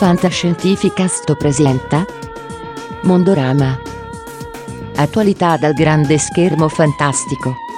Fantascientificast presenta Mondorama. Attualità dal grande schermo fantastico.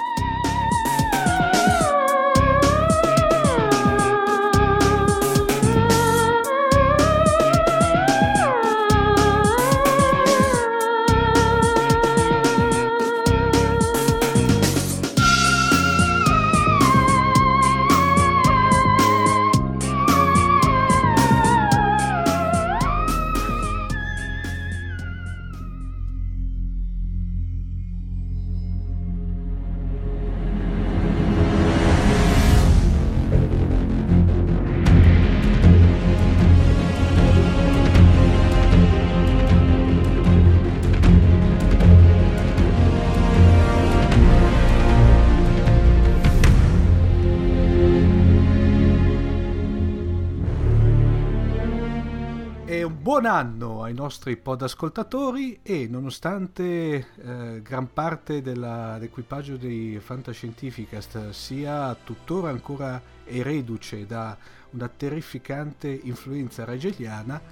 Buon anno ai nostri podascoltatori e nonostante eh, gran parte della- dell'equipaggio di Fantascientificast sia tuttora ancora ereduce da una terrificante influenza regeliana,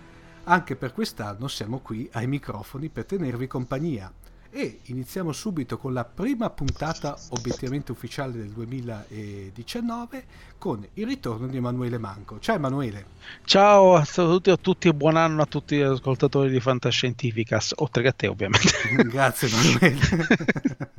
anche per quest'anno siamo qui ai microfoni per tenervi compagnia. E iniziamo subito con la prima puntata obiettivamente ufficiale del 2019 con il ritorno di Emanuele Manco. Ciao Emanuele. Ciao a tutti, a tutti e buon anno a tutti gli ascoltatori di Fantascientificas, oltre che a te ovviamente. Grazie Emanuele.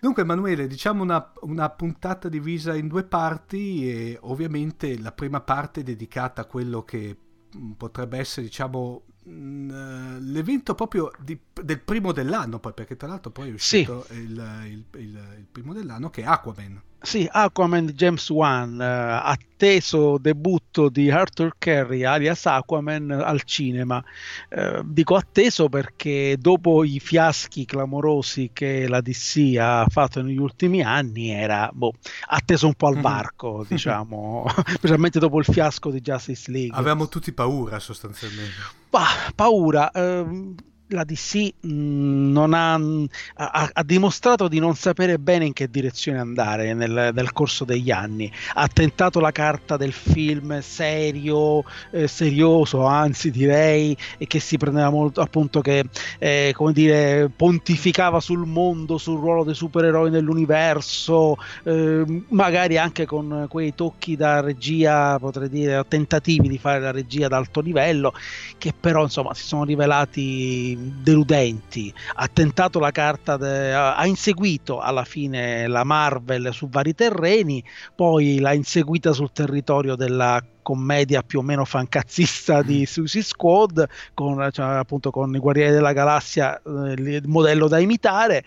Dunque Emanuele, diciamo una, una puntata divisa in due parti e ovviamente la prima parte è dedicata a quello che mh, potrebbe essere diciamo l'evento proprio di- del primo dell'anno poi perché tra l'altro poi è Sì. uscito il, il- il- il primo dell'anno che è Aquaman. Sì, Aquaman James Wan, eh, atteso debutto di Arthur Curry alias Aquaman al cinema. Eh, dico atteso perché dopo i fiaschi clamorosi che la DC ha fatto negli ultimi anni era boh, atteso un po' al Mhm. varco, diciamo, specialmente dopo il fiasco di Justice League. Avevamo tutti paura sostanzialmente. Bah, paura. ehm, la DC mh, non ha, ha- ha dimostrato di non sapere bene in che direzione andare nel, nel corso degli anni. Ha tentato la carta del film serio, eh, serioso, anzi direi, e che si prendeva molto appunto che, eh, come dire, pontificava sul mondo, sul ruolo dei supereroi nell'universo, eh, magari anche con quei tocchi da regia, potrei dire, tentativi di fare la regia ad alto livello che però insomma si sono rivelati deludenti. Ha tentato la carta, de- ha inseguito alla fine la Marvel su vari terreni, poi l'ha inseguita sul territorio della commedia più o meno fancazzista di Suicide Squad con, cioè, appunto con i Guerrieri della Galassia eh, il modello da imitare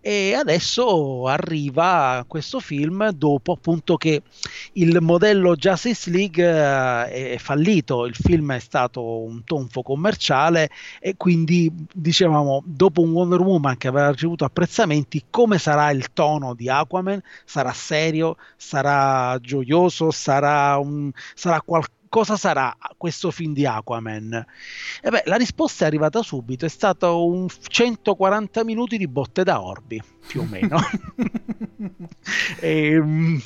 e adesso arriva questo film dopo appunto che il modello Justice League eh, è fallito, il film è stato un tonfo commerciale e quindi dicevamo dopo un Wonder Woman che aveva ricevuto apprezzamenti come sarà il tono di Aquaman? Sarà serio? Sarà gioioso? Sarà, un, sarà qualcosa? Cosa sarà questo film di Aquaman? E beh, la risposta è arrivata subito, è stato un 140 minuti di botte da orbi, più o meno. Ehm,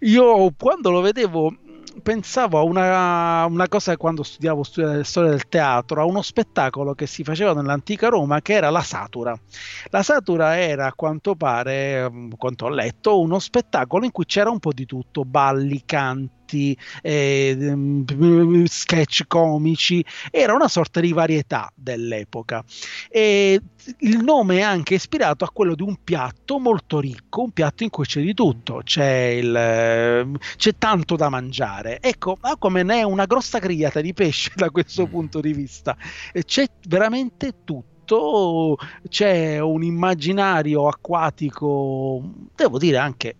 io quando lo vedevo pensavo a una, una cosa quando studiavo studia- storia del teatro, a uno spettacolo che si faceva nell'antica Roma che era la satura. La satura era a quanto pare, ehm, quanto ho letto, uno spettacolo in cui c'era un po' di tutto, balli, canti. Eh, ehm, sketch comici era una sorta di varietà dell'epoca e il nome è anche ispirato a quello di un piatto molto ricco, un piatto in cui c'è di tutto, c'è, il, eh, c'è tanto da mangiare. Ecco, Aquaman è una grossa grigliata di pesce da questo punto di vista, c'è veramente tutto. C'è un immaginario acquatico, devo dire anche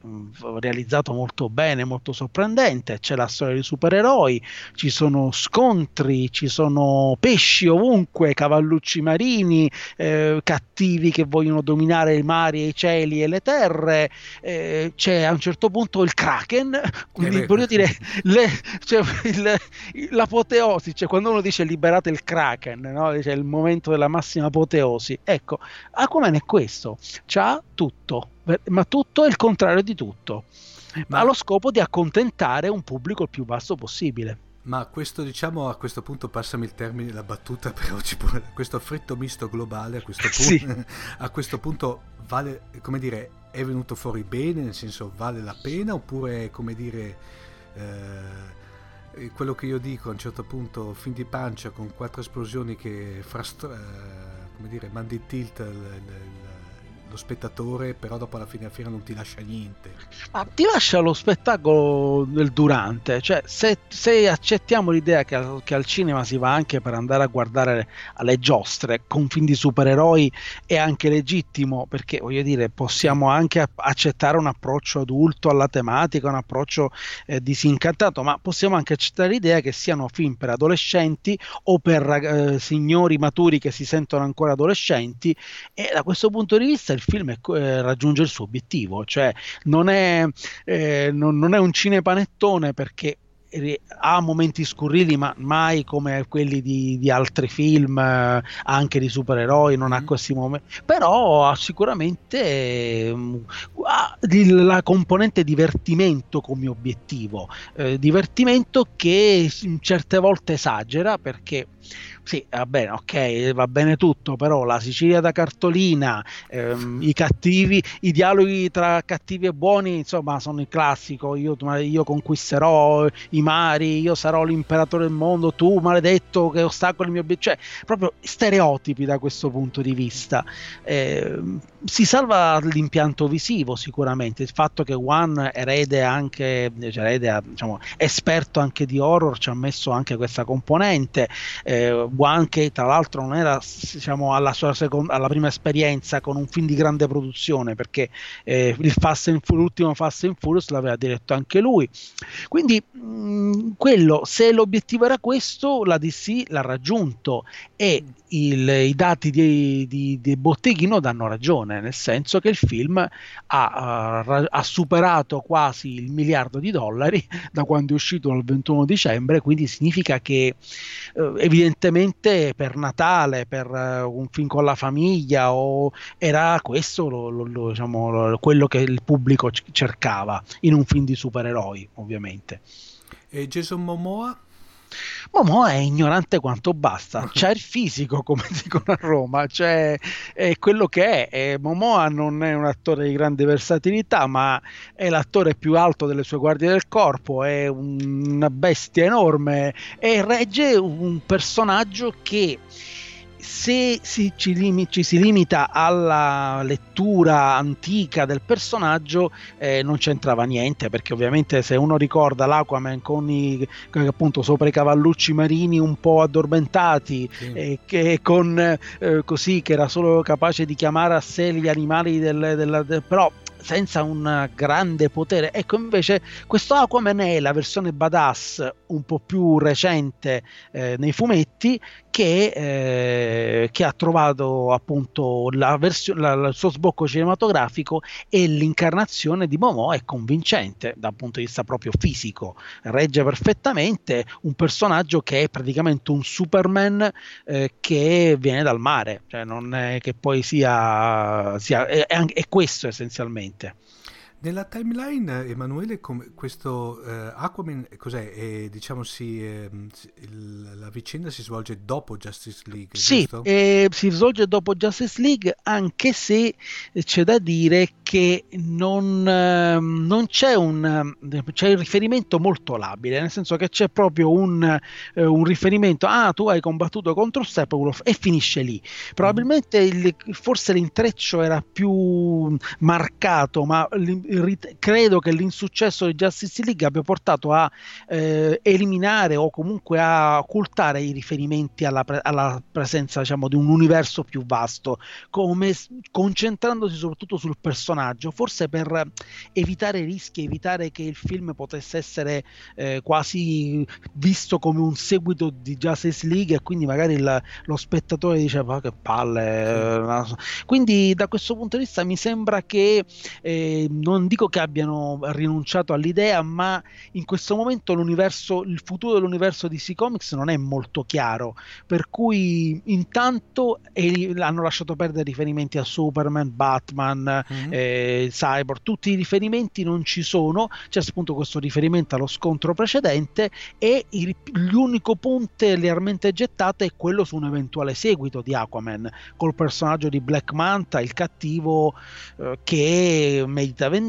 realizzato molto bene, molto sorprendente. C'è la storia dei supereroi, ci sono scontri, ci sono pesci ovunque, cavallucci marini, eh, cattivi che vogliono dominare i mari, i cieli e le terre. eh, c'è a un certo punto il Kraken, quindi beh, voglio dire le- cioè, il- l'apoteosi, cioè quando uno dice liberate il Kraken, no? Dice, è il momento della massima apoteosi. Ecco, Aquaman è questo, c'ha tutto, ma tutto è il contrario di tutto, ma Ma- ha lo scopo di accontentare un pubblico il più vasto possibile. Ma questo, diciamo, a questo punto passami il termine, la battuta per oggi, questo fritto misto globale a questo punto, sì. a questo punto vale, come dire, è venuto fuori bene, nel senso vale la pena oppure, come dire, eh, quello che io dico a un certo punto, fin di pancia con quattro esplosioni che frastra, eh, come dire, mandi tilt il, il, lo spettatore, però dopo alla fine a fiera non ti lascia niente. Ma ti lascia lo spettacolo del durante, cioè se, se accettiamo l'idea che che al, cinema si va anche per andare a guardare alle giostre con film di supereroi è anche legittimo, perché voglio dire, possiamo anche accettare un approccio adulto alla tematica, un approccio eh, disincantato, ma possiamo anche accettare l'idea che siano film per adolescenti o per eh, signori maturi che si sentono ancora adolescenti e da questo punto di vista il film eh, raggiunge il suo obiettivo, cioè non è, eh, non, non è un cinepanettone perché ha momenti scurrili, ma mai come quelli di, di altri film, eh, anche di supereroi, non ha mm. questi momenti. Però ha sicuramente ha la componente divertimento come obiettivo, eh, divertimento che certe volte esagera perché sì, va bene, ok, va bene tutto, però la Sicilia da cartolina, ehm, i cattivi, i dialoghi tra cattivi e buoni, insomma, sono il classico. Io, io, conquisterò i mari, io sarò l'imperatore del mondo, tu maledetto che ostacoli il mio obiettivo. Cioè, proprio stereotipi da questo punto di vista. Eh, si salva l'impianto visivo sicuramente, il fatto che One erede anche, cioè erede, diciamo, esperto anche di horror, ci ha messo anche questa componente. Eh, One che tra l'altro non era diciamo, alla sua seconda, alla prima esperienza con un film di grande produzione perché eh, Fast and, l'ultimo Fast and Furious l'aveva diretto anche lui. Quindi mh, mm, quello se l'obiettivo era questo la DC l'ha raggiunto e il, i dati di, di, di, Botteghino danno ragione nel senso che il film ha, uh, ha superato quasi il miliardo di dollari da quando è uscito il 21 dicembre quindi significa che uh, evidentemente per Natale, per uh, un film con la famiglia, o era questo lo, lo, lo, diciamo, quello che il pubblico cercava in un film di supereroi, ovviamente. E Jason Momoa? Momoa è ignorante quanto basta, c'è il fisico come dicono a Roma, cioè è quello che è. E Momoa non è un attore di grande versatilità, ma è l'attore più alto delle sue guardie del corpo, è una bestia enorme e regge un personaggio che se si, ci, lim- ci, si limita alla lettura antica del personaggio eh, non c'entrava niente perché ovviamente se uno ricorda l'Aquaman con i appunto sopra i cavallucci marini un po' addormentati sì. eh, che con eh, così che era solo capace di chiamare a sé gli animali del, del, del però senza un grande potere. Ecco, invece, questo Aquaman è la versione badass un po' più recente eh, nei fumetti che, eh, che, ha trovato appunto la versio- la, il suo sbocco cinematografico e l'incarnazione di Momo è convincente dal punto di vista proprio fisico, regge perfettamente un personaggio che è praticamente un Superman eh, che viene dal mare, cioè non è che poi sia, sia è, è questo essenzialmente. Nella timeline, Emanuele, questo eh, Aquaman, cos'è? Eh, diciamo si, eh, il, la vicenda si svolge dopo Justice League, Sì, eh, si svolge dopo Justice League, anche se c'è da dire che non, ehm, non c'è un c'è un riferimento molto labile, nel senso che c'è proprio un, eh, un riferimento, ah, tu hai combattuto contro Steppenwolf e finisce lì. Probabilmente il, forse l'intreccio era più marcato, ma credo che l'insuccesso di Justice League abbia portato a eh, eliminare o comunque a occultare i riferimenti alla, pre- alla presenza diciamo, di un universo più vasto, come concentrandosi soprattutto sul personaggio, forse per evitare rischi, evitare che il film potesse essere eh, quasi visto come un seguito di Justice League e quindi magari il, lo spettatore diceva ah, che palle. Sì. Quindi da questo punto di vista mi sembra che eh, non non dico che abbiano rinunciato all'idea, ma in questo momento l'universo, il futuro dell'universo DC Comics non è molto chiaro, per cui intanto eh, hanno lasciato perdere riferimenti a Superman, Batman, mm-hmm. eh, Cyborg, tutti i riferimenti non ci sono, c'è appunto questo riferimento allo scontro precedente e il, l'unico punto lealmente gettato è quello su un eventuale seguito di Aquaman col personaggio di Black Manta, il cattivo eh, che medita vendetta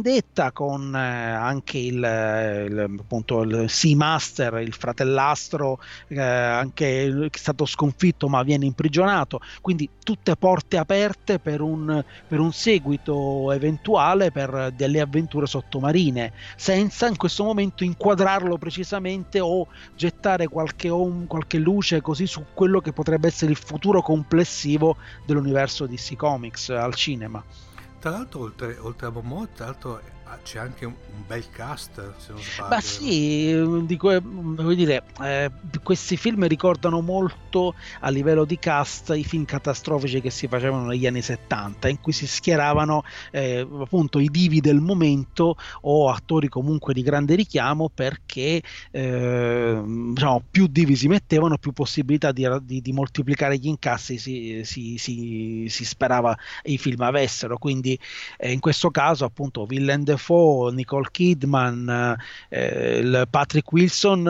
con eh, anche il, il, appunto il Sea Master, il fratellastro eh, anche che è stato sconfitto ma viene imprigionato, quindi tutte porte aperte per un, per un seguito eventuale per delle avventure sottomarine, senza in questo momento inquadrarlo precisamente o gettare qualche, qualche luce così su quello che potrebbe essere il futuro complessivo dell'universo DC Comics al cinema. Tra l'altro, oltre, oltre a Momot, tra l'altro c'è anche un, bel cast, se non sbaglio. Ma sì, dico, eh, vuol dire, eh, questi film ricordano molto a livello di cast i film catastrofici che si facevano negli anni 70, in cui si schieravano eh, appunto i divi del momento o attori comunque di grande richiamo perché eh, diciamo, più divi si mettevano, più possibilità di, di, di moltiplicare gli incassi si, si, si, si, sperava i film avessero. Quindi eh, in questo caso appunto Villain Defoe, Nicole Kidman, eh, Patrick Wilson,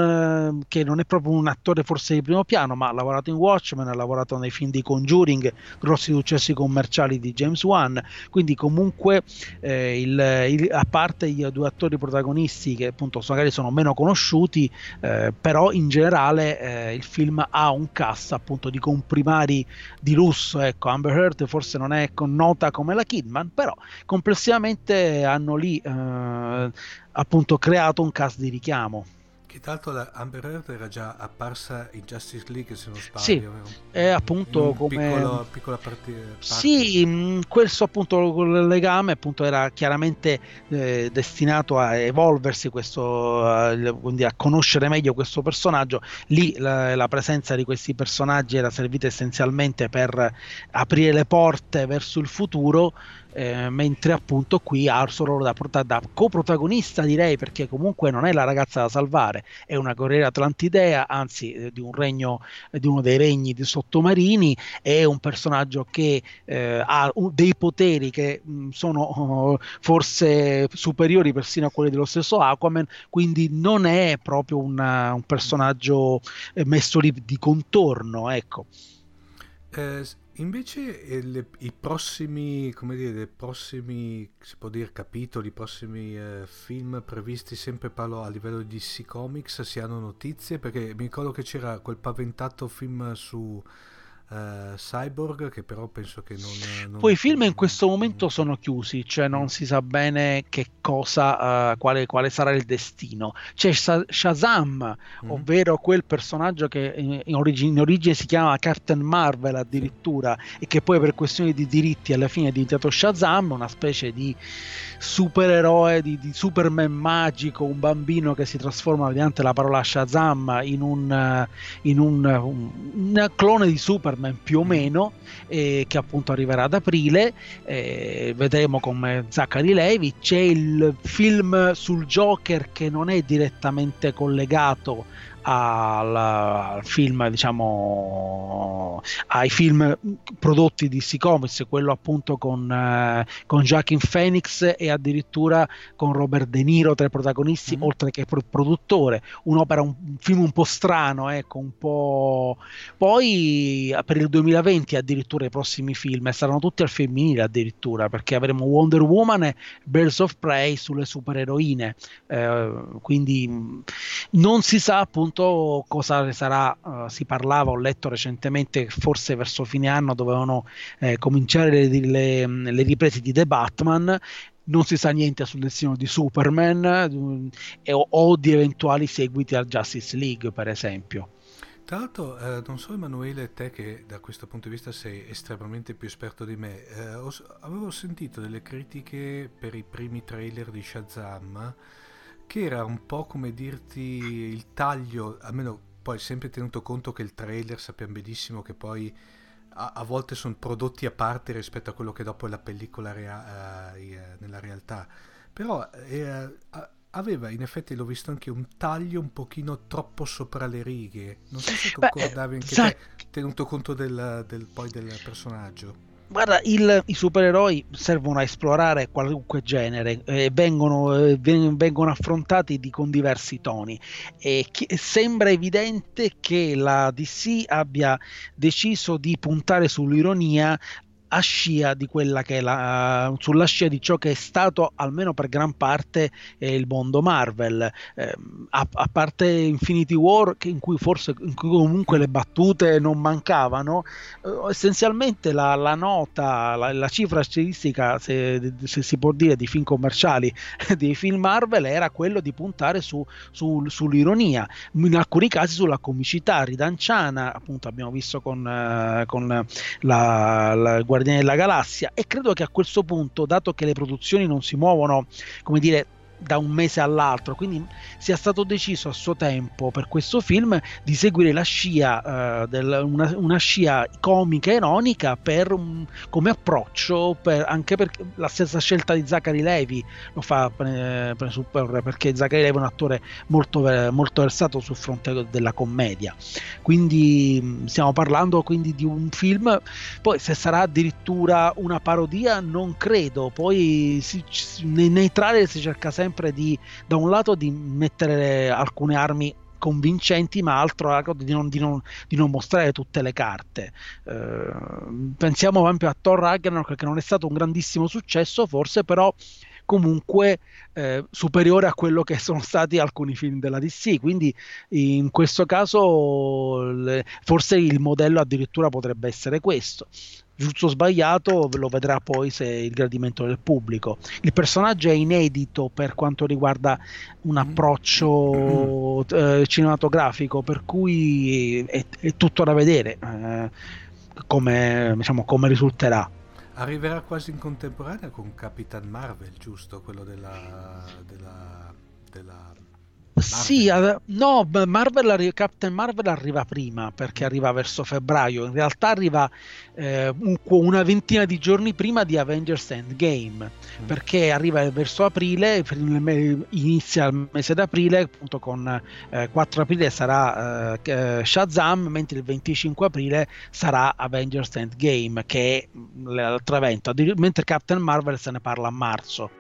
eh, che non è proprio un attore forse di primo piano, ma ha lavorato in Watchmen, ha lavorato nei film di Conjuring, grossi successi commerciali di James Wan, quindi comunque eh, il, il, a parte i due attori protagonisti che appunto magari sono meno conosciuti, eh, però in generale eh, il film ha un cast appunto di comprimari di lusso, ecco, Amber Heard forse non è nota come la Kidman, però complessivamente hanno lì eh, appunto creato un cast di richiamo. Che tra l'altro la Amber Heard era già apparsa in Justice League se non sbaglio. Sì, è appunto come... Piccolo, piccola parte, parte. Sì, questo appunto il legame appunto era chiaramente eh, destinato a evolversi, questo, a, a, conoscere meglio questo personaggio. Lì la, la, presenza di questi personaggi era servita essenzialmente per aprire le porte verso il futuro eh, mentre appunto qui ha solo da, da coprotagonista direi perché comunque non è la ragazza da salvare è una guerriera atlantidea anzi eh, di un regno di uno dei regni di sottomarini è un personaggio che eh, ha un, dei poteri che mh, mm, sono uh, forse superiori persino a quelli dello stesso Aquaman quindi non è proprio una, un personaggio eh, messo lì di contorno ecco Invece eh, i prossimi, come dire, i prossimi, si può dire, capitoli, i prossimi eh, film previsti, sempre parlo a livello di DC Comics, si hanno notizie? Perché mi ricordo che c'era quel paventato film su uh, Cyborg che però penso che non, non poi i film in questo momento sono chiusi cioè non mm. si sa bene che cosa uh, quale, quale, sarà il destino c'è Shazam mm. ovvero quel personaggio che in, in, origine, in, origine, si chiama Captain Marvel addirittura e che poi per questioni di diritti alla fine è diventato Shazam una specie di supereroe di, di Superman magico un bambino che si trasforma mediante la parola Shazam in un, in un, un, un clone di Superman Superman più o meno, eh, che appunto arriverà ad aprile. Eh, vedremo come Zachary Levi. C'è il film sul Joker che non è direttamente collegato al, al film, diciamo, ai film prodotti di DC Comics, quello appunto con, eh, con Joaquin Phoenix e addirittura con Robert De Niro tra i protagonisti, mm. oltre che pro- produttore. Un'opera, un, un, film un po' strano, ecco, un po'. Poi per il 2020 addirittura i prossimi film saranno tutti al femminile addirittura, perché avremo Wonder Woman e Birds of Prey sulle supereroine. Eh, quindi non si sa appunto appunto cosa sarà, uh, si parlava, ho letto recentemente che forse verso fine anno dovevano eh, cominciare le, le, le riprese di The Batman non si sa niente sul destino di Superman eh, o, o, di eventuali seguiti al Justice League, per esempio. Tra l'altro, eh, non so Emanuele, te che da questo punto di vista sei estremamente più esperto di me, eh, ho, avevo sentito delle critiche per i primi trailer di Shazam che era un po' come dirti il taglio, almeno poi sempre tenuto conto che il trailer sappiamo benissimo che poi a, a volte sono prodotti a parte rispetto a quello che dopo è la pellicola rea- uh, nella realtà, però uh, aveva in effetti l'ho visto anche un taglio un pochino troppo sopra le righe. Non so se concordavi anche Beh, te tenuto conto del, del, poi del personaggio Guarda, il, i supereroi servono a esplorare qualunque genere, eh, vengono, eh, vengono, affrontati di, con diversi toni. E chi, sembra evidente che la DC abbia deciso di puntare sull'ironia a scia di quella che è la, sulla scia di ciò che è stato almeno per gran parte eh, il mondo Marvel. Eh, a, a, parte Infinity War in cui forse in cui comunque le battute non mancavano eh, essenzialmente la, la nota la, la, cifra stilistica se, se, si può dire di film commerciali dei film Marvel era quello di puntare su, su, sull'ironia in alcuni casi sulla comicità ridanciana. Appunto abbiamo visto con, uh, con la, la Guardiani della Galassia e credo che a questo punto, dato che le produzioni non si muovono, come dire, da un mese all'altro, quindi sia stato deciso a suo tempo per questo film di seguire la scia, uh, del, una, una, scia comica e ironica per un, come approccio, per, anche per la stessa scelta di Zachary Levi lo fa eh, per, perché Zachary Levi è un attore molto, molto versato sul fronte della commedia, quindi stiamo parlando quindi di un film, poi se sarà addirittura una parodia non credo, poi si, nei, nei trailer si cerca sempre sempre di, da un lato, di mettere alcune armi convincenti, ma altro di non, di, non, di non, mostrare tutte le carte. Eh, pensiamo esempio a Thor Ragnarok, che non è stato un grandissimo successo, forse però comunque eh, superiore a quello che sono stati alcuni film della DC. Quindi in questo caso le, forse il modello addirittura potrebbe essere questo giusto o sbagliato lo vedrà poi se il gradimento del pubblico. Il personaggio è inedito per quanto riguarda un mm. approccio eh, cinematografico, per cui è, è, tutto da vedere eh, come, diciamo, come risulterà. Arriverà quasi in contemporanea con Capitan Marvel, giusto? Quello della, della, della sì, no, Marvel, Captain Marvel arriva prima perché arriva verso febbraio, in realtà arriva eh, un, una ventina di giorni prima di Avengers Endgame mm. perché arriva verso aprile, inizia il mese d'aprile, appunto con eh, 4 aprile sarà eh, eh, Shazam, mentre il 25 aprile sarà Avengers Endgame che è l'altro evento, mentre Captain Marvel se ne parla a marzo.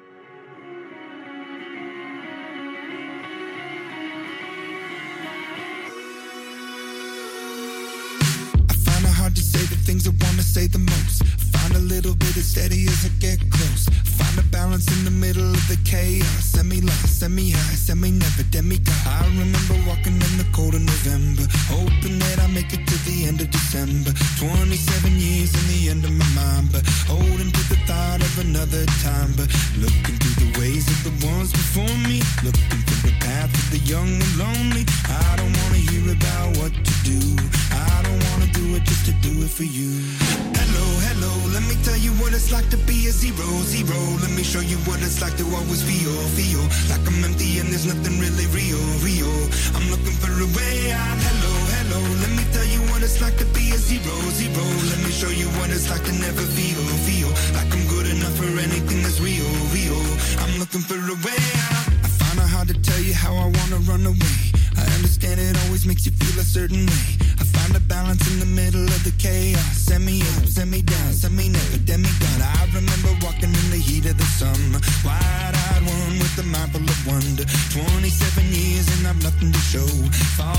Little bit as steady as I get close. Find a balance in the middle of the chaos. Semi lost, semi high, semi never demigod. I remember walking in the cold of November, hoping that I make it to the end of December. 27 years in the end of my mind, but holding to the thought of another time. But looking through the ways of the ones before me, looking through the path of the young and lonely. I don't wanna hear about what to do. I don't wanna do it just to do it for you. Hello, hello, let me tell you what it's like to be a zero, zero. Let me show you what it's like to always feel, feel like I'm empty and there's nothing really real, real. I'm looking for a way out. Hello, hello, let me tell you what it's like to be a zero, zero. Let me show you what it's like to never feel, feel like I'm good enough for anything that's real, real. I'm looking for a way out. I find hard to tell you how I wanna run away. I understand it always makes you feel a certain way. I find a balance in the middle of the chaos. Send me up, send me down, send me never demigod. I remember walking in the heat of the summer. Wide-eyed one with a mind full of wonder. 27 years and I've nothing to show. Falling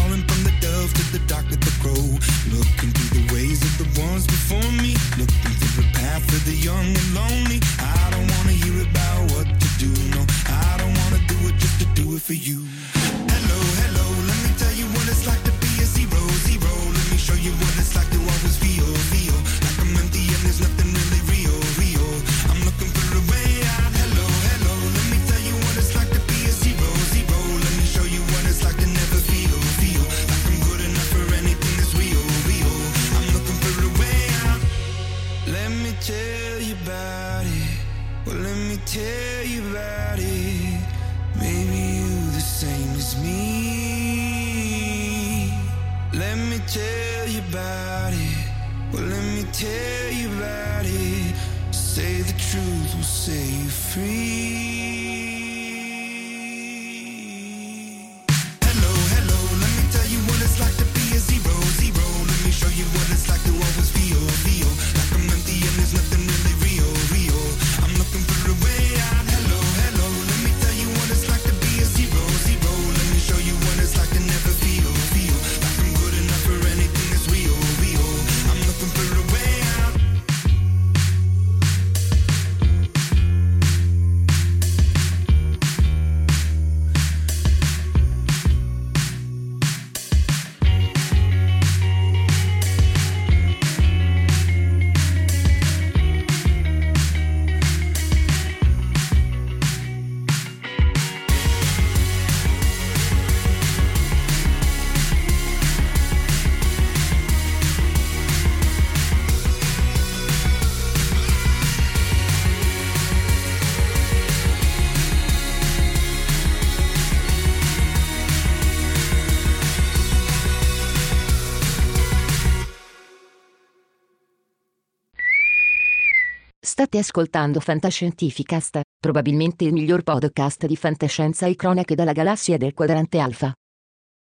State ascoltando Fantascientificast, probabilmente il miglior podcast di fantascienza e cronache dalla galassia del quadrante alfa.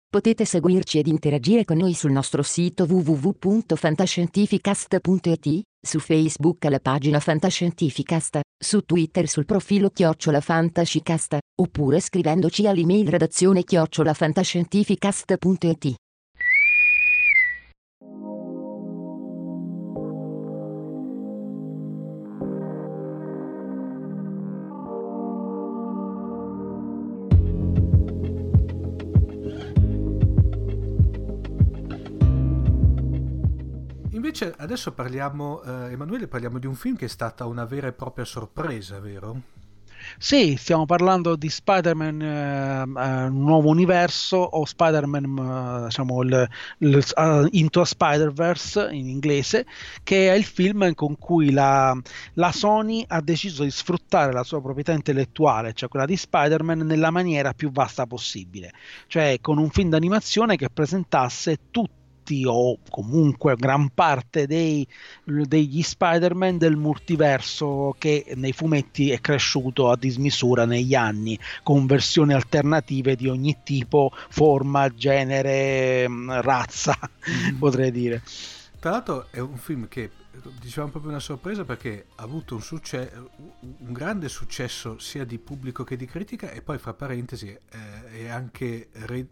Potete seguirci ed interagire con noi sul nostro sito www.fantascientificast.it, su Facebook alla pagina Fantascientificast, su Twitter sul profilo Chiocciola Fantascicast, oppure scrivendoci all'email redazione chiocciolafantascientificast.it. Invece adesso parliamo, eh, Emanuele, parliamo di un film che è stata una vera e propria sorpresa, vero? Sì, stiamo parlando di Spider-Man eh, uh, Nuovo Universo o Spider-Man, uh, diciamo, il, il, uh, Into a Spider-Verse in inglese, che è il film con cui la, la, Sony ha deciso di sfruttare la sua proprietà intellettuale, cioè quella di Spider-Man, nella maniera più vasta possibile, cioè con un film d'animazione che presentasse tutti tutti o comunque gran parte dei, degli Spider-Man del multiverso che nei fumetti è cresciuto a dismisura negli anni con versioni alternative di ogni tipo, forma, genere, mm, razza, mm. potrei dire. Tra l'altro è un film che diciamo proprio una sorpresa perché ha avuto un, succe- un, grande successo sia di pubblico che di critica e poi fra parentesi eh, è anche re-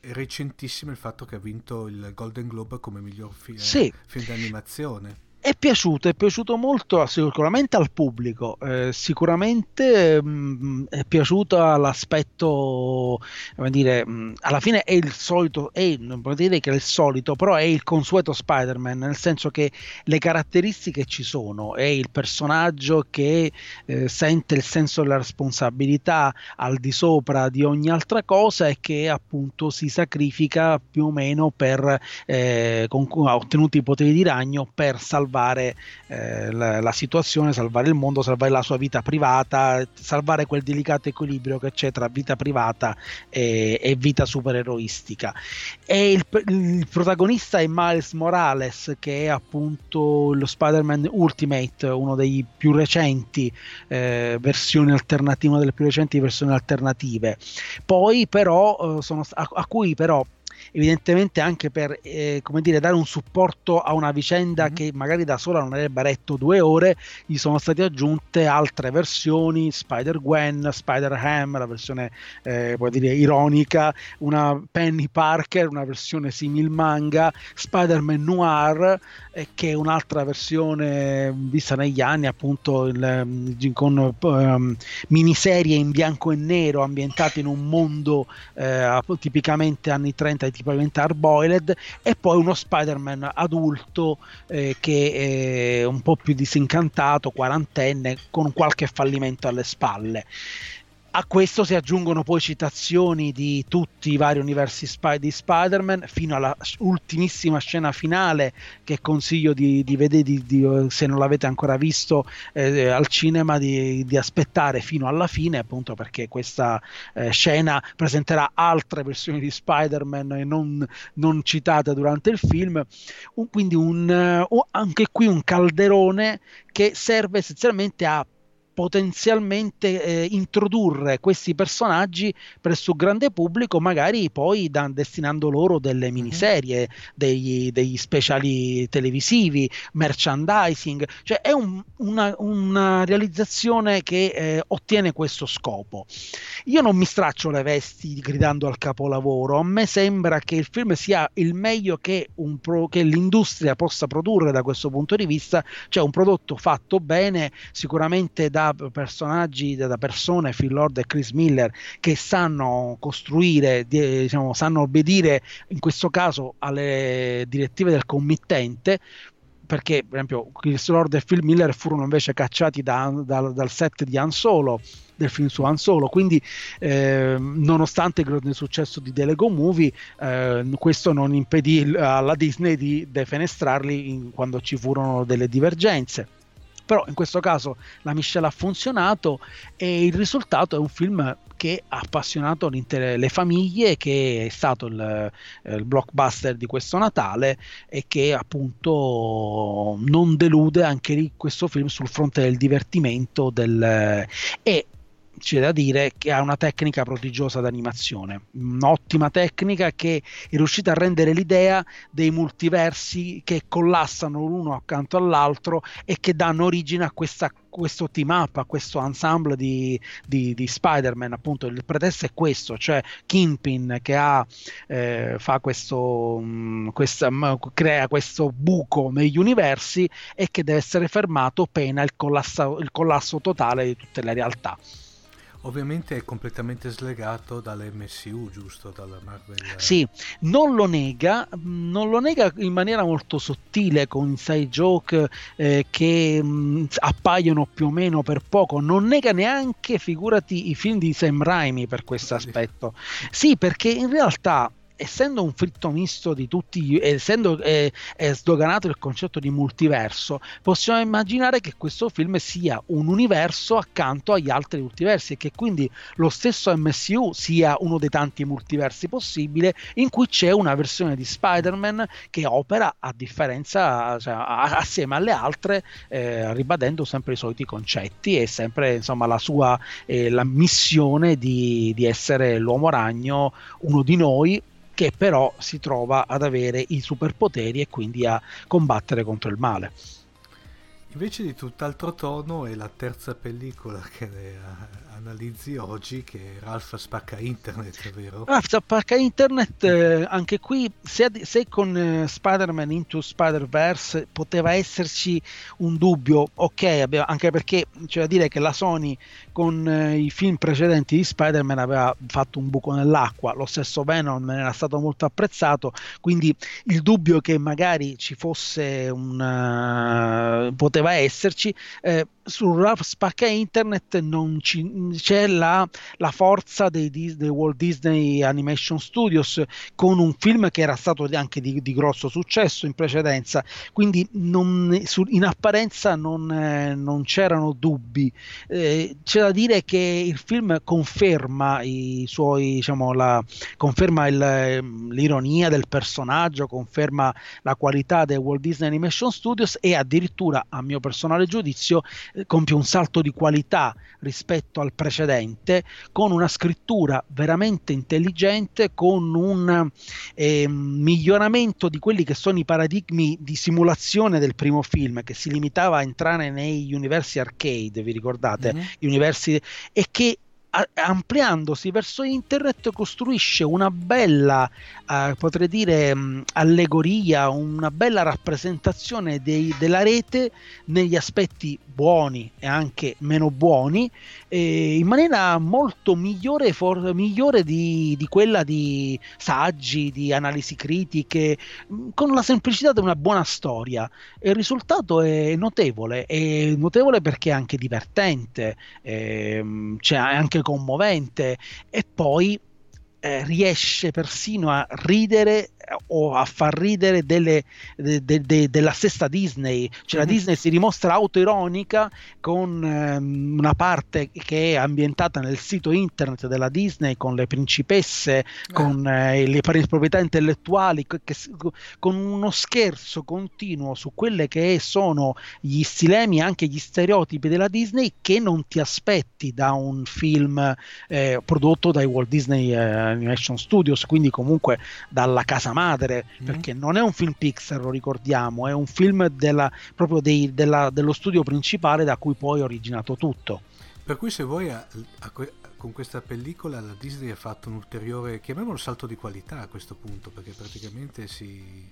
recentissimo il fatto che ha vinto il Golden Globe come miglior fi- sì. film d'animazione è piaciuto, è piaciuto molto sicuramente al pubblico, eh, sicuramente mh, mm, è piaciuto all'aspetto, come dire, mh, mm, alla fine è il solito, è, non potete dire che è il solito, però è il consueto Spider-Man, nel senso che le caratteristiche ci sono, è il personaggio che eh, sente il senso della responsabilità al di sopra di ogni altra cosa e che appunto si sacrifica più o meno per, eh, con, ha ottenuto i poteri di ragno per salvare salvare eh, la, la, situazione, salvare il mondo, salvare la sua vita privata, salvare quel delicato equilibrio che c'è tra vita privata e, e vita supereroistica. E il, il, protagonista è Miles Morales, che è appunto lo Spider-Man Ultimate, uno dei più recenti eh, versioni alternative, una delle più recenti versioni alternative. Poi però, eh, sono, a, a cui però evidentemente anche per eh, come dire, dare un supporto a una vicenda mm-hmm. che magari da sola non avrebbe retto due ore, gli sono state aggiunte altre versioni, Spider-Gwen, Spider-Ham, la versione eh, dire ironica, una Penny Parker, una versione simil manga, Spider-Man Noir, che è un'altra versione vista negli anni appunto il, con um, miniserie in bianco e nero ambientate in un mondo eh, tipicamente anni 30 tipicamente hard e poi uno Spider-Man adulto eh, che è un po' più disincantato, quarantenne, con qualche fallimento alle spalle. A questo si aggiungono poi citazioni di tutti i vari universi spy- di Spider-Man fino alla ultimissima scena finale che consiglio di, di vedere di, di, se non l'avete ancora visto eh, al cinema di, aspettare fino alla fine appunto perché questa eh, scena presenterà altre versioni di Spider-Man non, non citate durante il film. Un, quindi un, uh, anche qui un calderone che serve essenzialmente a potenzialmente eh, introdurre questi personaggi presso il grande pubblico, magari poi da, destinando loro delle mhm. miniserie, degli, degli speciali televisivi, merchandising, cioè è un, una, una, realizzazione che eh, ottiene questo scopo. Io non mi straccio le vesti gridando al capolavoro, a me sembra che il film sia il meglio che, pro, che l'industria possa produrre da questo punto di vista, cioè un prodotto fatto bene, sicuramente da personaggi, da persone, Phil Lord e Chris Miller, che sanno costruire, diciamo, sanno obbedire in questo caso alle direttive del committente, perché per esempio Chris Lord e Phil Miller furono invece cacciati da, da, dal set di Han Solo del film su Han Solo. Quindi eh, nonostante il grande successo di The Lego Movie eh, questo non impedì alla Disney di defenestrarli in, quando ci furono delle divergenze Però in questo caso la miscela ha funzionato e il risultato è un film che ha appassionato le famiglie, che è stato il, eh, il, blockbuster di questo Natale e che appunto non delude anche lì questo film sul fronte del divertimento del, e c'è da dire che ha una tecnica prodigiosa d'animazione, un'ottima tecnica che è riuscita a rendere l'idea dei multiversi che collassano l'uno accanto all'altro e che danno origine a questa questo team up, a questo ensemble di, di, di, Spider-Man, appunto il pretesto è questo, cioè Kingpin che ha, eh, fa questo, mh, mm, questa, mh, crea questo buco negli universi e che deve essere fermato pena il collasso, il collasso totale di tutte le realtà. Ovviamente è completamente slegato dall'MCU, giusto? Dalla Marvel. Sì, non lo nega, non lo nega in maniera molto sottile con inside joke eh, che mh, mm, appaiono più o meno per poco. Non nega neanche, figurati, i film di Sam Raimi per questo aspetto. Sì, perché in realtà essendo un fritto misto di tutti, essendo eh, è sdoganato il concetto di multiverso, possiamo immaginare che questo film sia un universo accanto agli altri multiversi e che quindi lo stesso MCU sia uno dei tanti multiversi possibili in cui c'è una versione di Spider-Man che opera a differenza, cioè, assieme alle altre, eh, ribadendo sempre i soliti concetti e sempre insomma la sua eh, la missione di, di essere l'uomo ragno, uno di noi che però si trova ad avere i superpoteri e quindi a combattere contro il male. Invece di tutt'altro tono è la terza pellicola che analizzi oggi che Ralph spacca internet, vero? Ralph spacca internet, eh, anche qui se, se con eh, Spider-Man Into Spider-Verse poteva esserci un dubbio, ok, abbiamo, anche perché c'è da dire che la Sony con eh, i film precedenti di Spider-Man aveva fatto un buco nell'acqua, lo stesso Venom era stato molto apprezzato, quindi il dubbio che magari ci fosse un... Uh, poteva esserci, eh, su Ralph Spacca Internet non ci, c'è la, la forza dei, dei, Walt Disney Animation Studios con un film che era stato anche di, di grosso successo in precedenza, quindi non, su, in apparenza non, eh, non c'erano dubbi. Eh, c'è da dire che il film conferma i suoi, diciamo, la, conferma il, l'ironia del personaggio, conferma la qualità dei Walt Disney Animation Studios e addirittura, a mio personale giudizio, compie un salto di qualità rispetto al precedente con una scrittura veramente intelligente, con un eh, miglioramento di quelli che sono i paradigmi di simulazione del primo film che si limitava a entrare negli universi arcade, vi ricordate? Mm-hmm. Universi, e che ampliandosi verso internet costruisce una bella, eh, potrei dire, mh, allegoria, una bella rappresentazione dei, della rete negli aspetti buoni e anche meno buoni, eh, in maniera molto migliore, for- migliore di, di, quella di saggi, di analisi critiche, con la semplicità di una buona storia. Il risultato è notevole, è notevole perché è anche divertente, eh, cioè anche commovente e poi eh, riesce persino a ridere o a far ridere delle, de, de, de, della stessa Disney, cioè mm-hmm. la Disney si dimostra autoironica con ehm, una parte che è ambientata nel sito internet della Disney con le principesse, eh. con eh, le proprietà intellettuali, che, con uno scherzo continuo su quelle che sono gli stilemi, anche gli stereotipi della Disney che non ti aspetti da un film eh, prodotto dai Walt Disney eh, Animation Studios, quindi comunque dalla casa madre, mm-hmm. perché non è un film Pixar, lo ricordiamo, è un film della, proprio dei, della, dello studio principale da cui poi è originato tutto. Per cui se vuoi a, a, con questa pellicola la Disney ha fatto un ulteriore, chiamiamolo salto di qualità a questo punto, perché praticamente si...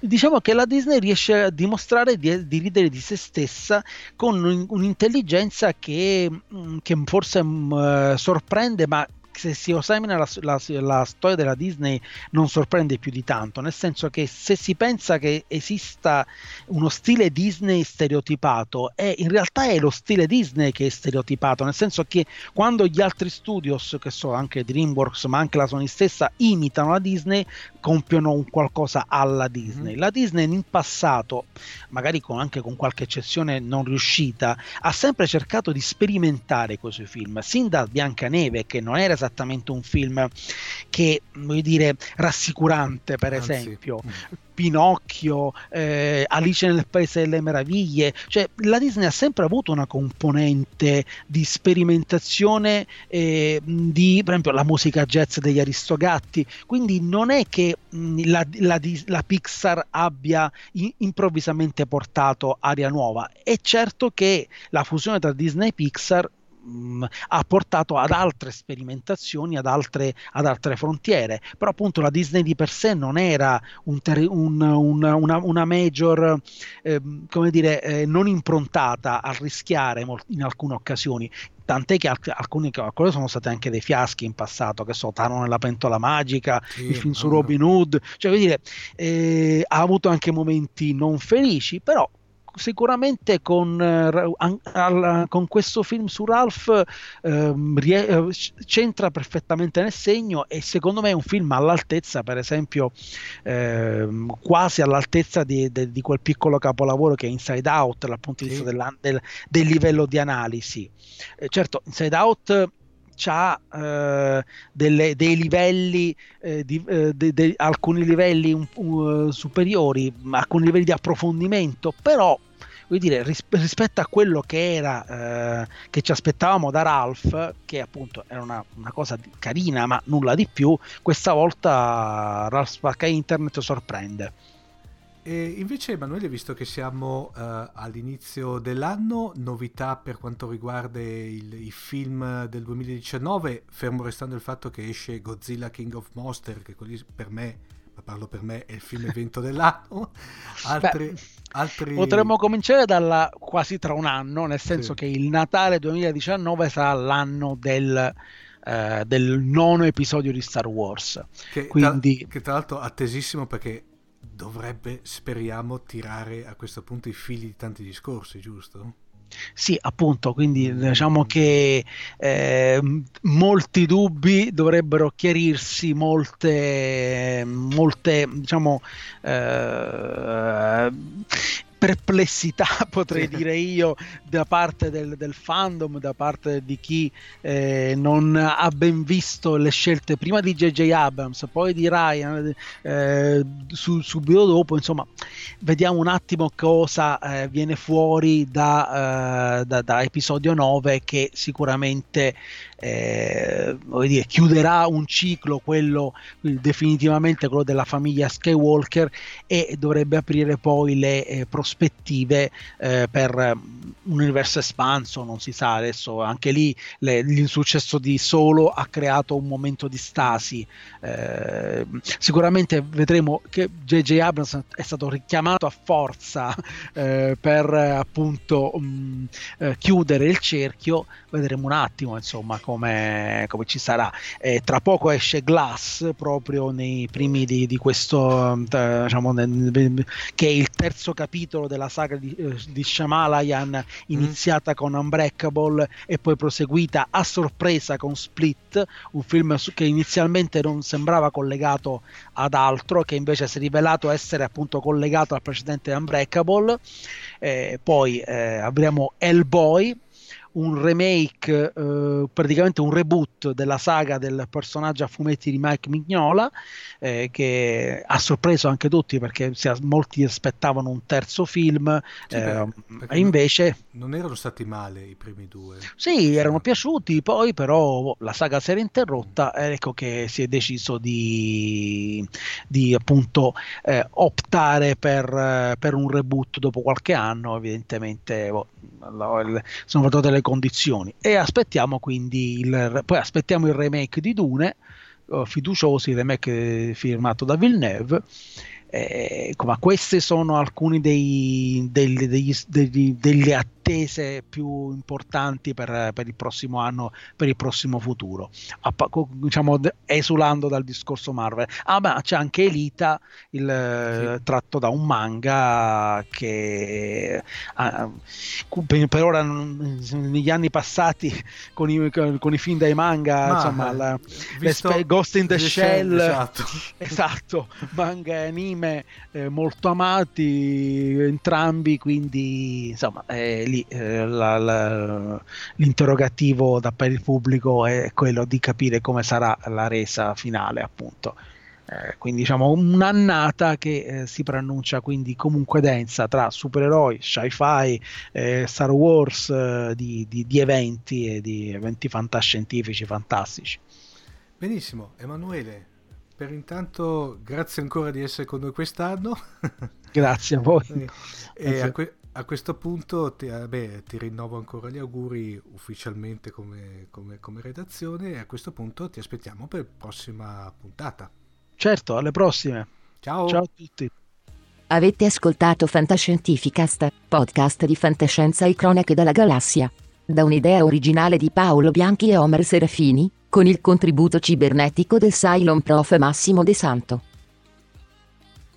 Diciamo che la Disney riesce a dimostrare di, di ridere di se stessa con un'intelligenza che, mm, che forse uh, sorprende, ma se si esamina la, la, la, storia della Disney non sorprende più di tanto, nel senso che se si pensa che esista uno stile Disney stereotipato, è, in realtà è lo stile Disney che è stereotipato, nel senso che quando gli altri studios, che so anche DreamWorks ma anche la Sony stessa, imitano la Disney, compiono un qualcosa alla Disney. Mm. La Disney in passato, magari con, anche con qualche eccezione non riuscita, ha sempre cercato di sperimentare quei suoi film, sin da Biancaneve, che non era esattamente un film che, voglio dire, rassicurante, per Anzi. esempio. Mm. Pinocchio, eh, Alice nel Paese delle Meraviglie, cioè la Disney ha sempre avuto una componente di sperimentazione eh, di, per esempio, la musica jazz degli Aristogatti, quindi non è che mh, la, la, la, Pixar abbia in, improvvisamente portato aria nuova, è certo che la fusione tra Disney e Pixar mh, ha portato ad altre sperimentazioni, ad altre, ad altre, frontiere. Però appunto la Disney di per sé non era un ter- un, un, una, una, major, eh, come dire, eh, non improntata a rischiare in alcune occasioni. Tant'è che alc- alcuni alcune sono stati anche dei fiaschi in passato che so Tano nella pentola magica sì, il film su Robin Hood. Cioè vuol dire eh, ha avuto anche momenti non felici però sicuramente con, al, con, questo film su Ralph uh, rie- c'entra perfettamente nel segno e secondo me è un film all'altezza, per esempio, uh, quasi all'altezza di, de, di, quel piccolo capolavoro che è Inside Out dal punto di vista sì. del, del, livello di analisi. Eh, certo, Inside Out ha eh, delle, dei livelli, eh, di, eh, de, de, alcuni livelli un, uh, superiori, alcuni livelli di approfondimento, però dire ris- rispetto a quello che era eh, che ci aspettavamo da Ralph che appunto era una, una, cosa carina ma nulla di più questa volta Ralph Spacca Internet sorprende e invece Emanuele, visto che siamo uh, all'inizio dell'anno, novità per quanto riguarda il, i film del 2019, fermo restando il fatto che esce Godzilla King of Monster, che per me, ma parlo per me, è il film evento dell'anno. Altri, Beh, altri... Potremmo cominciare dalla quasi tra un anno, nel senso sì. che il Natale 2019 sarà l'anno del... Uh, del nono episodio di Star Wars. Che, Quindi... tra, che tra l'altro attesissimo perché dovrebbe, speriamo, tirare a questo punto i fili di tanti discorsi, giusto? Sì, appunto, quindi diciamo che eh, molti dubbi dovrebbero chiarirsi, molte, molte diciamo, eh, perplessità, potrei dire io, da parte del, del, fandom, da parte di chi eh, non ha ben visto le scelte prima di J.J. Abrams, poi di Ryan, eh, su, subito dopo, insomma, vediamo un attimo cosa eh, viene fuori da, eh, da, da, episodio 9 che sicuramente eh, dire, chiuderà un ciclo, quello definitivamente quello della famiglia Skywalker e dovrebbe aprire poi le eh, prospettive eh, per un universo espanso, non si sa adesso, anche lì le, l'insuccesso di Solo ha creato un momento di stasi. Eh, sicuramente vedremo che J.J. Abrams è stato richiamato a forza eh, per appunto mh, mm, eh, chiudere il cerchio, vedremo un attimo insomma come, come ci sarà. Eh, tra poco esce Glass proprio nei primi di, di questo, eh, diciamo, che è il terzo capitolo della saga di, eh, di Shamalayan mm. iniziata mm. con Unbreakable e poi proseguita a sorpresa con Split, un film che inizialmente non sembrava collegato ad altro, che invece si è rivelato essere appunto collegato al precedente Unbreakable. Eh, poi eh, avremo Hellboy un remake, eh, praticamente un reboot della saga del personaggio a fumetti di Mike Mignola, eh, che ha sorpreso anche tutti perché molti aspettavano un terzo film, sì, eh, e invece... Non erano stati male i primi due. Sì, erano piaciuti, poi però boh, la saga si era interrotta e ecco che si è deciso di, di appunto eh, optare per, per, un reboot dopo qualche anno, evidentemente boh, sono venute le condizioni. E aspettiamo quindi il, poi aspettiamo il remake di Dune uh, fiduciosi il remake firmato da Villeneuve. Eh, ma questi sono alcuni dei, degli, degli, degli, degli, attese più importanti per, per, il prossimo anno, per il prossimo futuro, diciamo esulando dal discorso Marvel. Ah, ma c'è anche Elita, il, sì. tratto da un manga che ah, per ora negli anni passati con i, con i film dai manga, ma, insomma, la, visto, Ghost in the, the Shell, esatto. esatto, manga e anime eh, molto amati entrambi, quindi insomma eh, lì, eh, la, la, l'interrogativo da per il pubblico è quello di capire come sarà la resa finale appunto. Eh, quindi diciamo un'annata che eh, si preannuncia quindi comunque densa tra supereroi, sci-fi, eh, Star Wars, eh, di, di, di, eventi e di eventi fantascientifici fantastici. Benissimo, Emanuele, per intanto grazie ancora di essere con noi quest'anno. Grazie a voi. e a, que- a, questo punto ti, eh, beh, ti, rinnovo ancora gli auguri ufficialmente come, come, come redazione e a questo punto ti aspettiamo per la prossima puntata. Certo, alle prossime. Ciao. Ciao a tutti. Avete ascoltato Fantascientificast, podcast di fantascienza e cronache dalla galassia. Da un'idea originale di Paolo Bianchi e Omer Serafini, con il contributo cibernetico del Cylon Prof Massimo De Santo.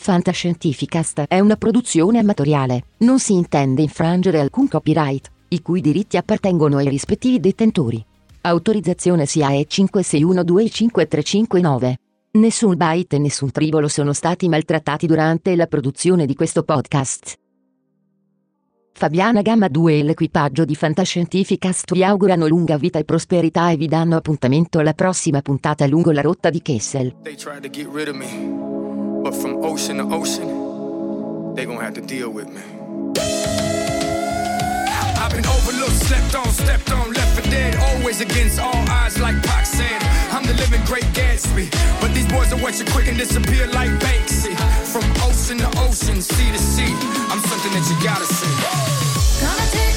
Fantascientificast è una produzione amatoriale, non si intende infrangere alcun copyright, i cui diritti appartengono ai rispettivi detentori. Autorizzazione SIAE 56125359. Nessun byte e nessun tribolo sono stati maltrattati durante la produzione di questo podcast. Fabiana Gamma 2 e l'equipaggio di Fantascientificast vi augurano lunga vita e prosperità e vi danno appuntamento alla prossima puntata lungo la rotta di Kessel. They tried to get rid of me. But from ocean to ocean, they gonna have to deal with me. I've been overlooked, slept on, stepped on, left for dead. Always against all odds, like Pac said. I'm the living great Gatsby. But these boys will watch you quick and disappear like Banksy. From ocean to ocean, sea to sea. I'm something that you gotta see. Gonna take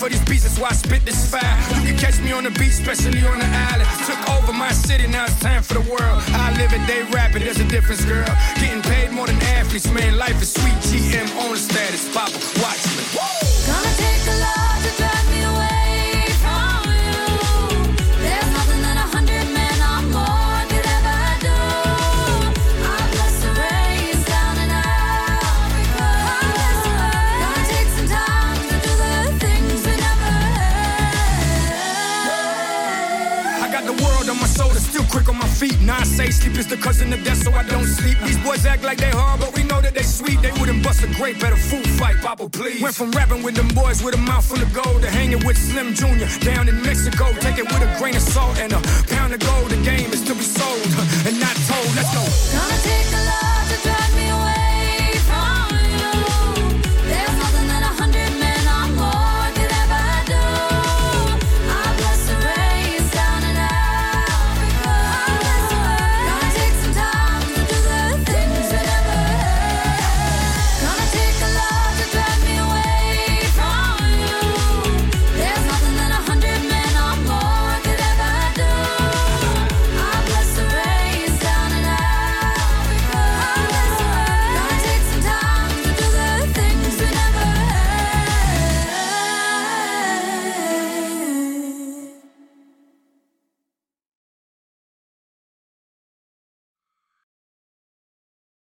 for these beats, that's why I spit this fire. You can catch me on the beach, especially on the island. Took over my city, now it's time for the world. I live it, they rapping, there's a difference, girl. Getting paid more than athletes, man. Life is sweet. GM on the status, Papa, watch me. Gonna take a lot Say sleep is the cousin of death, so I don't sleep. These boys act like they hard, but we know that they sweet. They wouldn't bust a grape at a food fight, Papa, please. Went from rapping with them boys with a mouth full of gold to hanging with Slim Jr. down in Mexico. Take it with a grain of salt and a pound of gold. The game is to be sold and not